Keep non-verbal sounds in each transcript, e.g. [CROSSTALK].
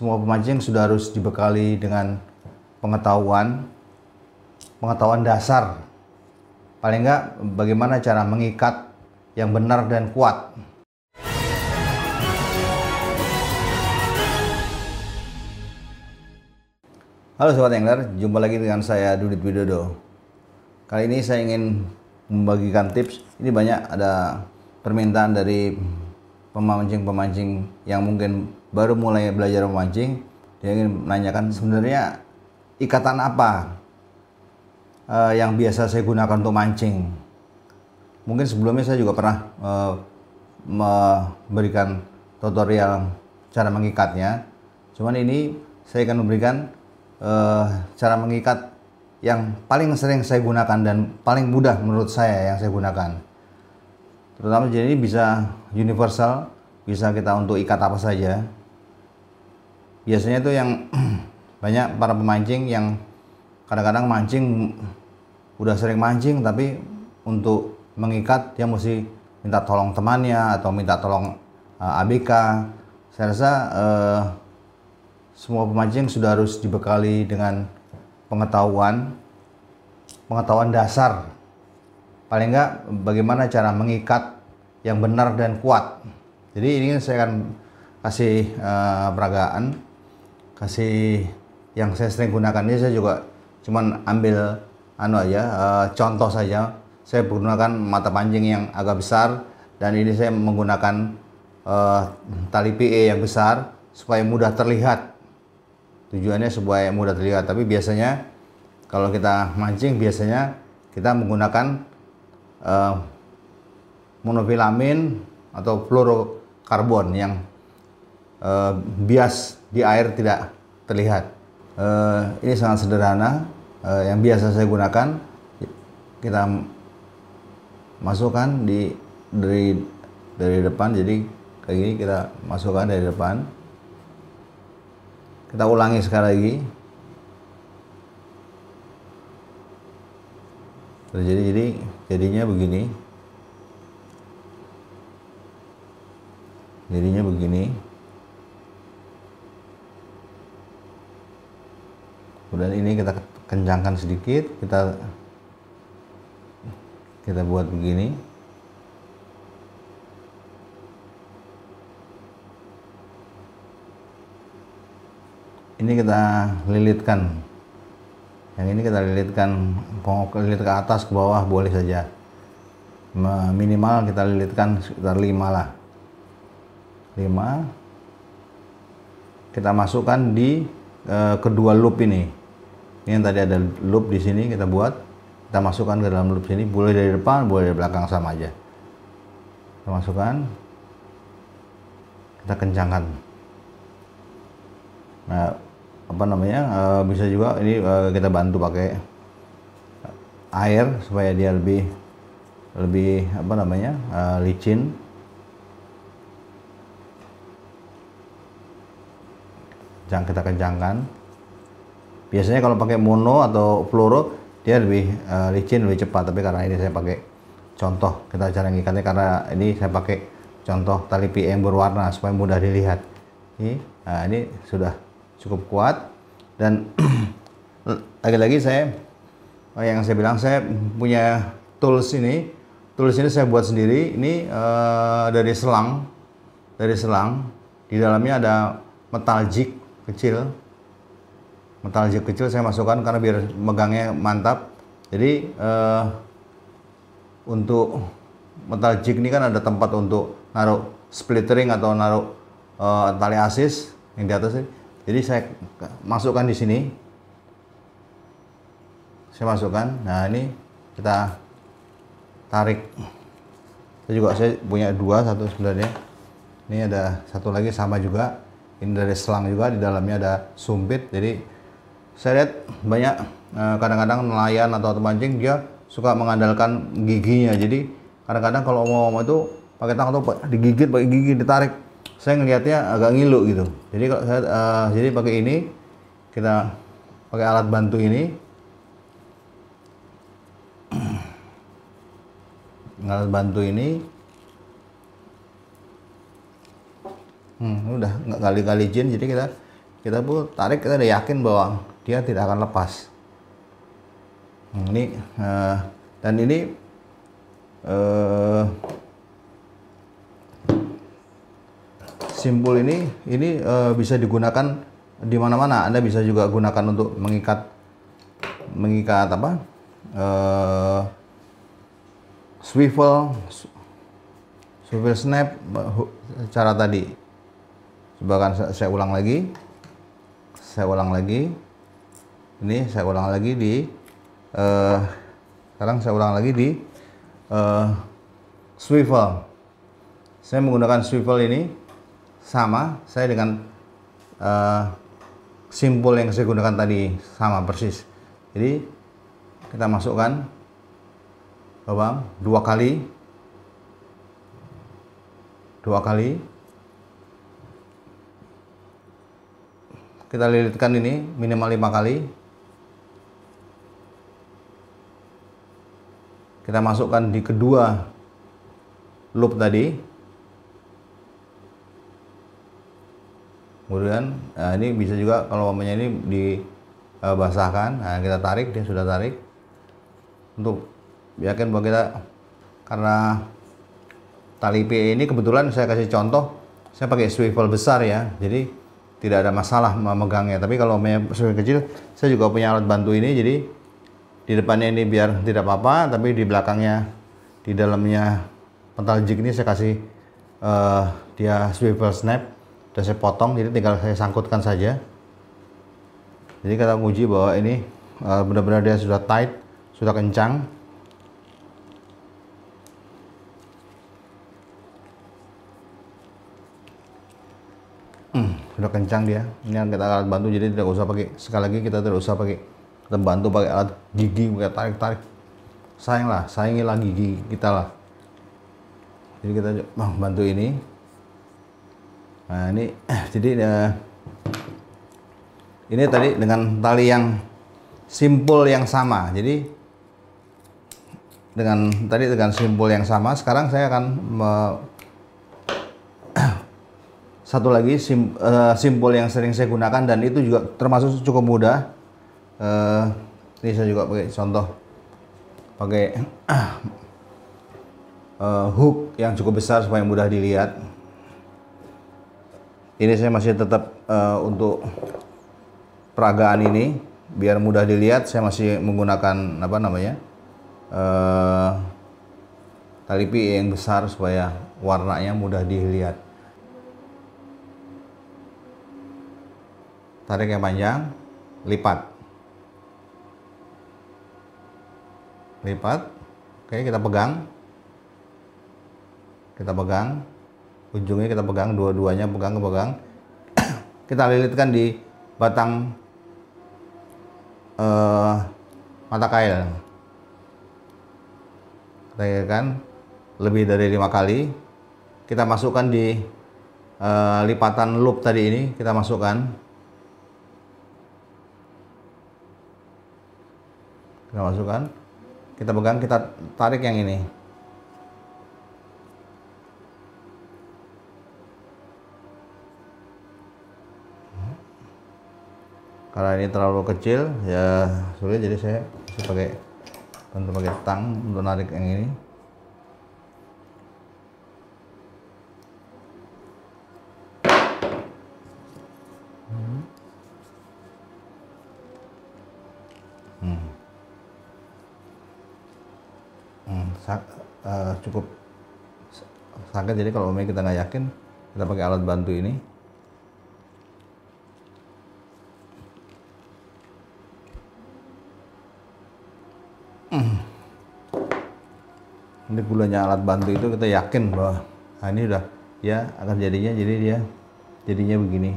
semua pemancing sudah harus dibekali dengan pengetahuan pengetahuan dasar. Paling enggak bagaimana cara mengikat yang benar dan kuat. Halo Sobat Angler, jumpa lagi dengan saya Dudit Widodo. Kali ini saya ingin membagikan tips. Ini banyak ada permintaan dari pemancing-pemancing yang mungkin baru mulai belajar memancing Dia ingin menanyakan sebenarnya ikatan apa uh, yang biasa saya gunakan untuk mancing Mungkin sebelumnya saya juga pernah uh, memberikan tutorial cara mengikatnya Cuman ini saya akan memberikan uh, cara mengikat yang paling sering saya gunakan dan paling mudah menurut saya yang saya gunakan. Terutama jadi bisa universal, bisa kita untuk ikat apa saja. Biasanya itu yang [CLEARS THROAT] banyak para pemancing yang kadang-kadang mancing udah sering mancing tapi untuk mengikat dia mesti minta tolong temannya atau minta tolong uh, eh, ABK. Saya rasa uh, semua pemancing sudah harus dibekali dengan pengetahuan pengetahuan dasar. Paling enggak bagaimana cara mengikat yang benar dan kuat. Jadi ini saya akan kasih uh, peragaan kasih yang saya sering gunakan ini saya juga cuman ambil anu aja uh, contoh saja. Saya menggunakan mata pancing yang agak besar dan ini saya menggunakan uh, tali PE yang besar supaya mudah terlihat. Tujuannya supaya mudah terlihat tapi biasanya kalau kita mancing biasanya kita menggunakan uh, monofilamin atau fluorokarbon yang uh, bias di air tidak terlihat uh, ini sangat sederhana uh, yang biasa saya gunakan kita masukkan di dari dari depan jadi kayak gini kita masukkan dari depan kita ulangi sekali lagi. Jadi jadi jadinya begini. Jadinya begini. Kemudian ini kita kencangkan sedikit, kita kita buat begini. ini kita lilitkan. Yang ini kita lilitkan mau lilit ke atas ke bawah boleh saja. Minimal kita lilitkan sekitar 5 lah. 5 kita masukkan di e, kedua loop ini ini yang tadi ada loop di sini kita buat kita masukkan ke dalam loop sini boleh dari depan boleh dari belakang sama aja. Kita masukkan kita kencangkan. Nah apa namanya uh, bisa juga ini uh, kita bantu pakai air supaya dia lebih lebih apa namanya uh, licin. Jangan kita kencangkan biasanya kalau pakai mono atau fluoro dia lebih uh, licin lebih cepat. Tapi karena ini saya pakai contoh kita cara ngikatnya karena ini saya pakai contoh tali PM berwarna supaya mudah dilihat. Ini nah ini sudah cukup kuat. Dan [CLEARS THROAT] lagi-lagi saya oh, yang saya bilang saya punya tools ini. Tools ini saya buat sendiri. Ini uh, dari selang dari selang. Di dalamnya ada metal jig kecil metal jig kecil saya masukkan karena biar megangnya mantap jadi uh, untuk metal jig ini kan ada tempat untuk naruh splittering atau naruh uh, tali asis yang di atas ini jadi saya masukkan di sini. Saya masukkan. Nah, ini kita tarik. Saya juga saya punya dua satu sebenarnya. Ini ada satu lagi sama juga. Ini dari selang juga di dalamnya ada sumpit. Jadi saya lihat banyak eh, kadang-kadang nelayan atau pemancing dia suka mengandalkan giginya. Jadi kadang-kadang kalau mau itu pakai tangan tuh digigit pakai gigi ditarik saya ngelihatnya agak ngilu gitu. Jadi kalau saya uh, jadi pakai ini kita pakai alat bantu ini [CLEARS THROAT] alat bantu ini hmm, udah nggak kali-kali jin jadi kita kita pun tarik kita udah yakin bahwa dia tidak akan lepas. Hmm, ini uh, dan ini uh, simpul ini ini uh, bisa digunakan di mana-mana. Anda bisa juga gunakan untuk mengikat mengikat apa uh, swivel swivel snap cara tadi. Coba kan saya ulang lagi. Saya ulang lagi ini saya ulang lagi di uh, sekarang saya ulang lagi di uh, swivel. Saya menggunakan swivel ini sama saya dengan uh, simpul yang saya gunakan tadi sama persis. Jadi kita masukkan lubang dua kali. Dua kali. Kita lilitkan ini minimal lima kali kita masukkan di kedua loop tadi. Kemudian nah ini bisa juga kalau umpamanya ini dibasahkan nah kita tarik dia sudah tarik. Untuk yakin bahwa kita karena tali PE ini kebetulan saya kasih contoh saya pakai swivel besar ya. Jadi tidak ada masalah memegangnya. Tapi kalau swivel kecil saya juga punya alat bantu ini. Jadi di depannya ini biar tidak apa-apa tapi di belakangnya di dalamnya pental jig ini saya kasih uh, dia swivel snap dan saya potong jadi tinggal saya sangkutkan saja. Jadi kita uji bahwa ini uh, benar-benar dia sudah tight sudah kencang. Hmm, sudah kencang dia. Ini yang kita alat bantu jadi tidak usah pakai sekali lagi kita tidak usah pakai kita bantu pakai alat gigi pakai tarik tarik sayang lah sayangilah gigi kita lah. Jadi kita oh, [LAUGHS] bantu ini. Nah ini [CLEARS THROAT] jadi uh, ini tadi dengan tali yang simpul yang sama. Jadi dengan tadi dengan simpul yang sama sekarang saya akan me, [CLEARS THROAT] satu lagi sim, uh, simpul yang sering saya gunakan dan itu juga termasuk cukup mudah. Uh, ini saya juga pakai contoh pakai uh, [CLEARS THROAT] hook yang cukup besar supaya mudah dilihat. Ini saya masih tetap uh, untuk peragaan ini biar mudah dilihat. Saya masih menggunakan apa namanya uh, tali pi yang besar supaya warnanya mudah dilihat. tarik yang panjang, lipat. Lipat. Oke, kita pegang. Kita pegang. Ujungnya kita pegang, dua-duanya pegang, pegang. [COUGHS] kita lilitkan di batang uh, mata kail. Kita lilitkan lebih dari lima kali. Kita masukkan di uh, lipatan loop tadi ini, kita masukkan kita masukkan kita pegang kita tarik yang ini. Karena ini terlalu kecil ya sulit. Jadi saya pakai bantu pakai tang untuk narik yang ini uh, cukup sakit jadi kalau kita nggak yakin kita pakai alat bantu ini. Ini gulanya alat bantu itu kita yakin bahwa nah ini udah ya akan jadinya jadi dia jadinya begini.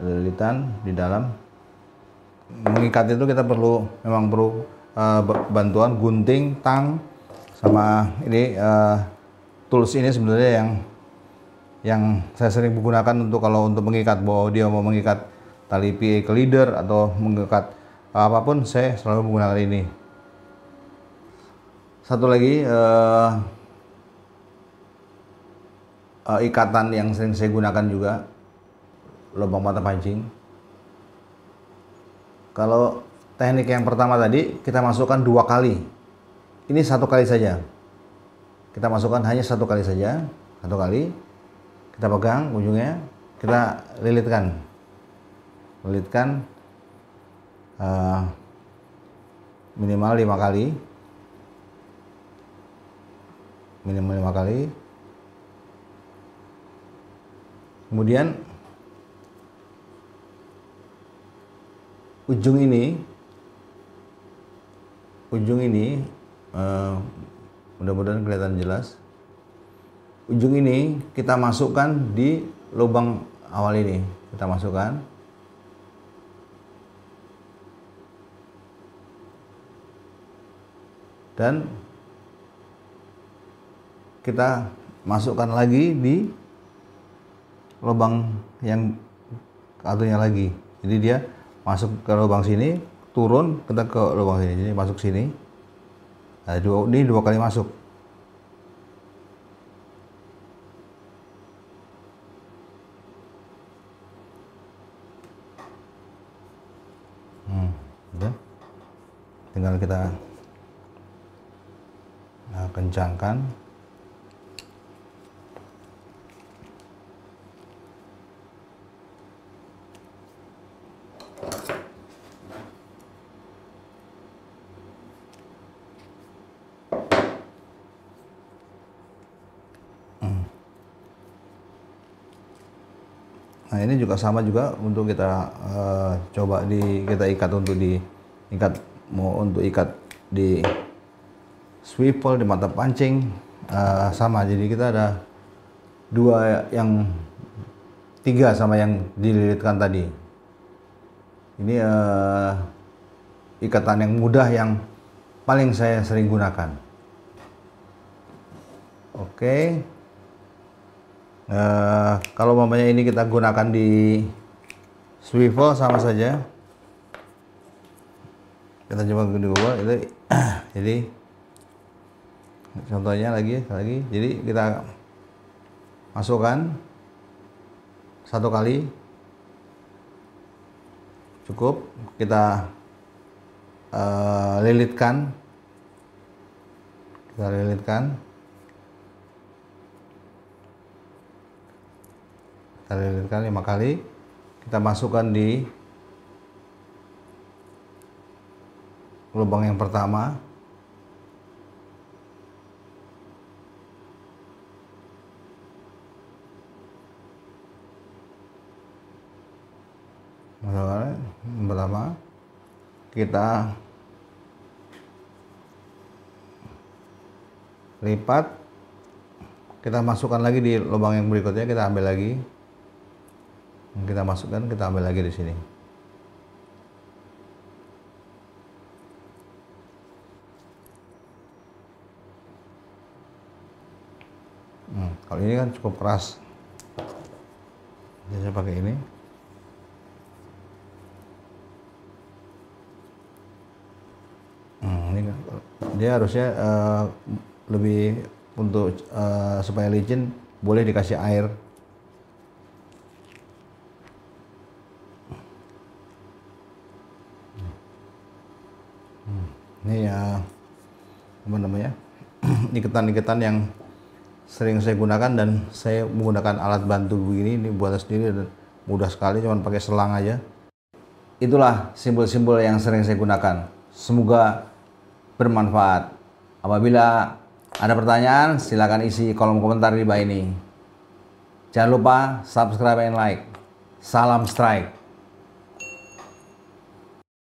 Lilitan di dalam. Mengikat itu kita perlu memang perlu uh, bantuan gunting tang sama ini uh, tools ini sebenarnya yang yang saya sering menggunakan untuk kalau untuk mengikat bahwa dia mau mengikat tali PA ke leader atau mengikat apa pun saya selalu menggunakan ini satu lagi uh, uh, ikatan yang sering saya gunakan juga lubang mata pancing. Kalau teknik yang pertama tadi kita masukkan dua kali. Ini satu kali saja. Kita masukkan hanya satu kali saja, satu kali. Kita pegang ujungnya, kita lilitkan, lilitkan uh, minimal lima kali, minimal lima kali. Kemudian ujung ini ujung ini uh, mudah-mudahan kelihatan jelas. Ujung ini kita masukkan di lubang awal ini. Kita masukkan. Dan kita masukkan lagi di lubang yang satunya lagi. Jadi dia masuk ke lubang sini turun kita ke lubang sini jadi masuk sini. Nah, dua, ini dua kali masuk. Hmm, ya. tinggal kita nah, kencangkan Nah ini juga sama juga untuk kita uh, coba di kita ikat untuk di ikat mau untuk ikat di swivel di mata pancing uh, sama. Jadi kita ada dua yang tiga sama yang dililitkan tadi. Ini uh, ikatan yang mudah yang paling saya sering gunakan. Oke. okay. Uh, kalau mamanya ini kita gunakan di swivel sama saja. Kita coba Google itu [CLEARS THROAT] jadi contohnya lagi lagi. Jadi kita masukkan satu kali. Cukup. Kita uh, lilitkan. Kita lilitkan kita lilitkan lima kali. Kita masukkan di lubang yang pertama. Yang pertama kita lipat. Kita masukkan lagi di lubang yang berikutnya. Kita ambil lagi kita masukkan kita ambil lagi di sini. Hmm, kalau ini kan cukup keras. Jadi saya pakai ini. Hmm, ini kan, dia harusnya uh, lebih untuk uh, supaya licin boleh dikasih air ini ya apa namanya? [CLEARS THROAT] Iketan-iketan yang sering saya gunakan dan saya menggunakan alat bantu begini ini buatan sendiri dan mudah sekali cuman pakai selang aja. Itulah simbol-simbol yang sering saya gunakan. Semoga bermanfaat. Apabila ada pertanyaan silahkan isi kolom komentar di bawah ini. Jangan lupa subscribe and like. Salam strike